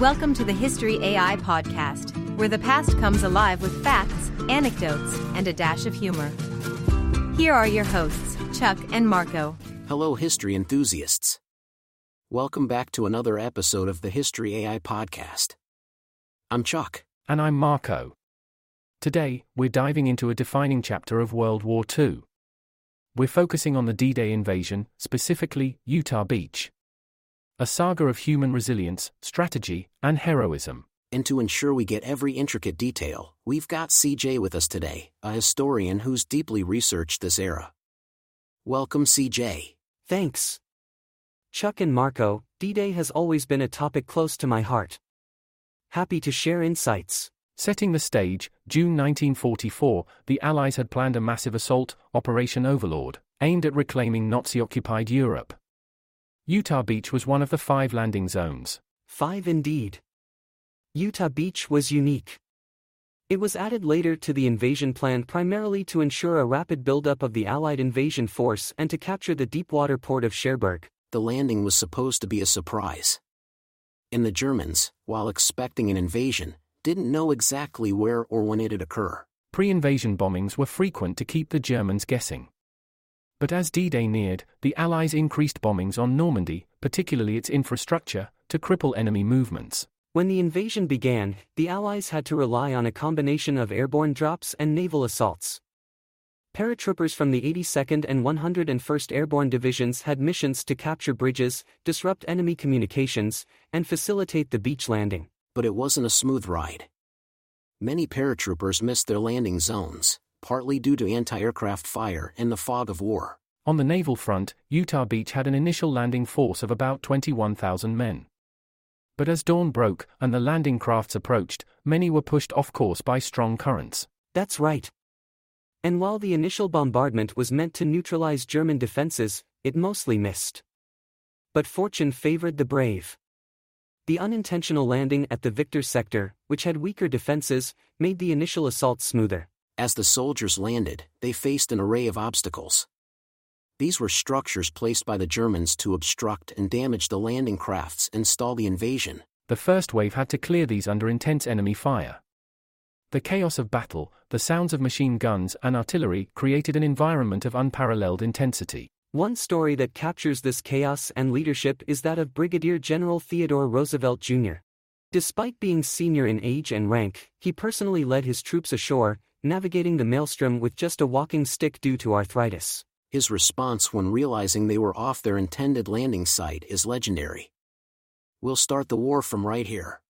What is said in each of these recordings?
Welcome to the History AI podcast, where the past comes alive with facts, anecdotes, and a dash of humor. Here are your hosts, Chuck and Marco. Hello, history enthusiasts. Welcome back to another episode of the History AI podcast. I'm Chuck. And I'm Marco. Today, we're diving into a defining chapter of World War II. We're focusing on the D Day invasion, specifically, Utah Beach. A saga of human resilience, strategy, and heroism. And to ensure we get every intricate detail, we've got CJ with us today, a historian who's deeply researched this era. Welcome, CJ. Thanks. Chuck and Marco, D Day has always been a topic close to my heart. Happy to share insights. Setting the stage, June 1944, the Allies had planned a massive assault, Operation Overlord, aimed at reclaiming Nazi occupied Europe. Utah Beach was one of the five landing zones. Five indeed. Utah Beach was unique. It was added later to the invasion plan primarily to ensure a rapid buildup of the Allied invasion force and to capture the deepwater port of Cherbourg. The landing was supposed to be a surprise. And the Germans, while expecting an invasion, didn't know exactly where or when it'd occur. Pre invasion bombings were frequent to keep the Germans guessing. But as D Day neared, the Allies increased bombings on Normandy, particularly its infrastructure, to cripple enemy movements. When the invasion began, the Allies had to rely on a combination of airborne drops and naval assaults. Paratroopers from the 82nd and 101st Airborne Divisions had missions to capture bridges, disrupt enemy communications, and facilitate the beach landing. But it wasn't a smooth ride. Many paratroopers missed their landing zones, partly due to anti aircraft fire and the fog of war. On the naval front, Utah Beach had an initial landing force of about 21,000 men. But as dawn broke and the landing crafts approached, many were pushed off course by strong currents. That's right. And while the initial bombardment was meant to neutralize German defenses, it mostly missed. But fortune favored the brave. The unintentional landing at the Victor sector, which had weaker defenses, made the initial assault smoother. As the soldiers landed, they faced an array of obstacles. These were structures placed by the Germans to obstruct and damage the landing crafts and stall the invasion. The first wave had to clear these under intense enemy fire. The chaos of battle, the sounds of machine guns and artillery created an environment of unparalleled intensity. One story that captures this chaos and leadership is that of Brigadier General Theodore Roosevelt Jr. Despite being senior in age and rank, he personally led his troops ashore, navigating the maelstrom with just a walking stick due to arthritis. His response when realizing they were off their intended landing site is legendary. We'll start the war from right here.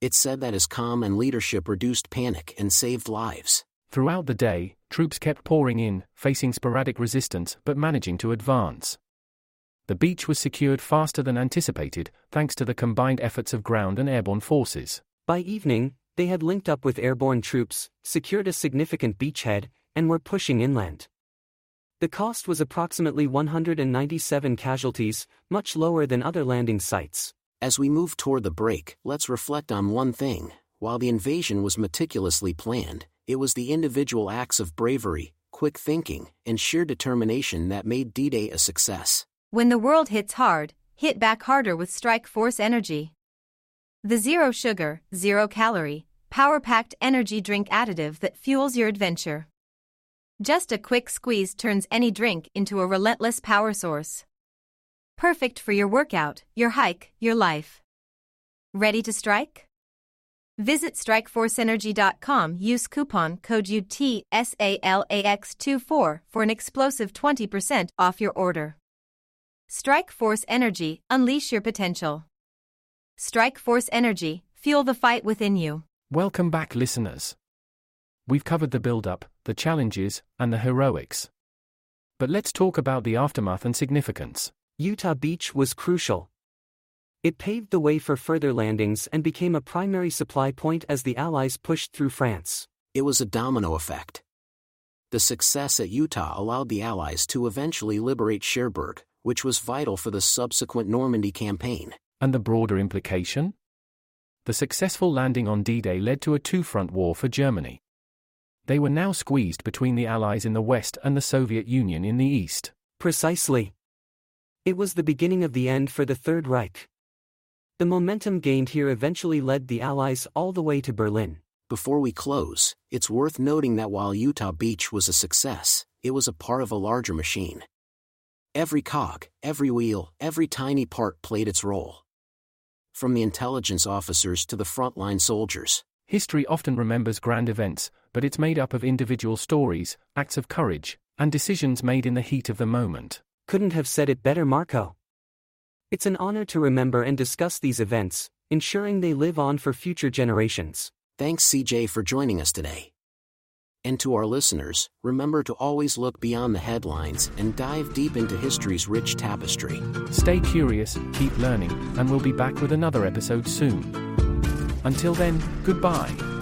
It said that his calm and leadership reduced panic and saved lives. Throughout the day, troops kept pouring in, facing sporadic resistance but managing to advance. The beach was secured faster than anticipated, thanks to the combined efforts of ground and airborne forces. By evening, they had linked up with airborne troops, secured a significant beachhead, and were pushing inland. The cost was approximately 197 casualties, much lower than other landing sites. As we move toward the break, let's reflect on one thing. While the invasion was meticulously planned, it was the individual acts of bravery, quick thinking, and sheer determination that made D Day a success. When the world hits hard, hit back harder with Strike Force Energy. The zero sugar, zero calorie, power packed energy drink additive that fuels your adventure. Just a quick squeeze turns any drink into a relentless power source. Perfect for your workout, your hike, your life. Ready to strike? Visit StrikeForceEnergy.com. Use coupon code UTSALAX24 for an explosive 20% off your order. Strike Force Energy, unleash your potential. Strike Force Energy, fuel the fight within you. Welcome back, listeners. We've covered the build up, the challenges, and the heroics. But let's talk about the aftermath and significance. Utah Beach was crucial. It paved the way for further landings and became a primary supply point as the Allies pushed through France. It was a domino effect. The success at Utah allowed the Allies to eventually liberate Cherbourg, which was vital for the subsequent Normandy campaign. And the broader implication? The successful landing on D Day led to a two front war for Germany. They were now squeezed between the Allies in the West and the Soviet Union in the East. Precisely. It was the beginning of the end for the Third Reich. The momentum gained here eventually led the Allies all the way to Berlin. Before we close, it's worth noting that while Utah Beach was a success, it was a part of a larger machine. Every cog, every wheel, every tiny part played its role. From the intelligence officers to the frontline soldiers. History often remembers grand events, but it's made up of individual stories, acts of courage, and decisions made in the heat of the moment. Couldn't have said it better, Marco. It's an honor to remember and discuss these events, ensuring they live on for future generations. Thanks, CJ, for joining us today. And to our listeners, remember to always look beyond the headlines and dive deep into history's rich tapestry. Stay curious, keep learning, and we'll be back with another episode soon. Until then, goodbye.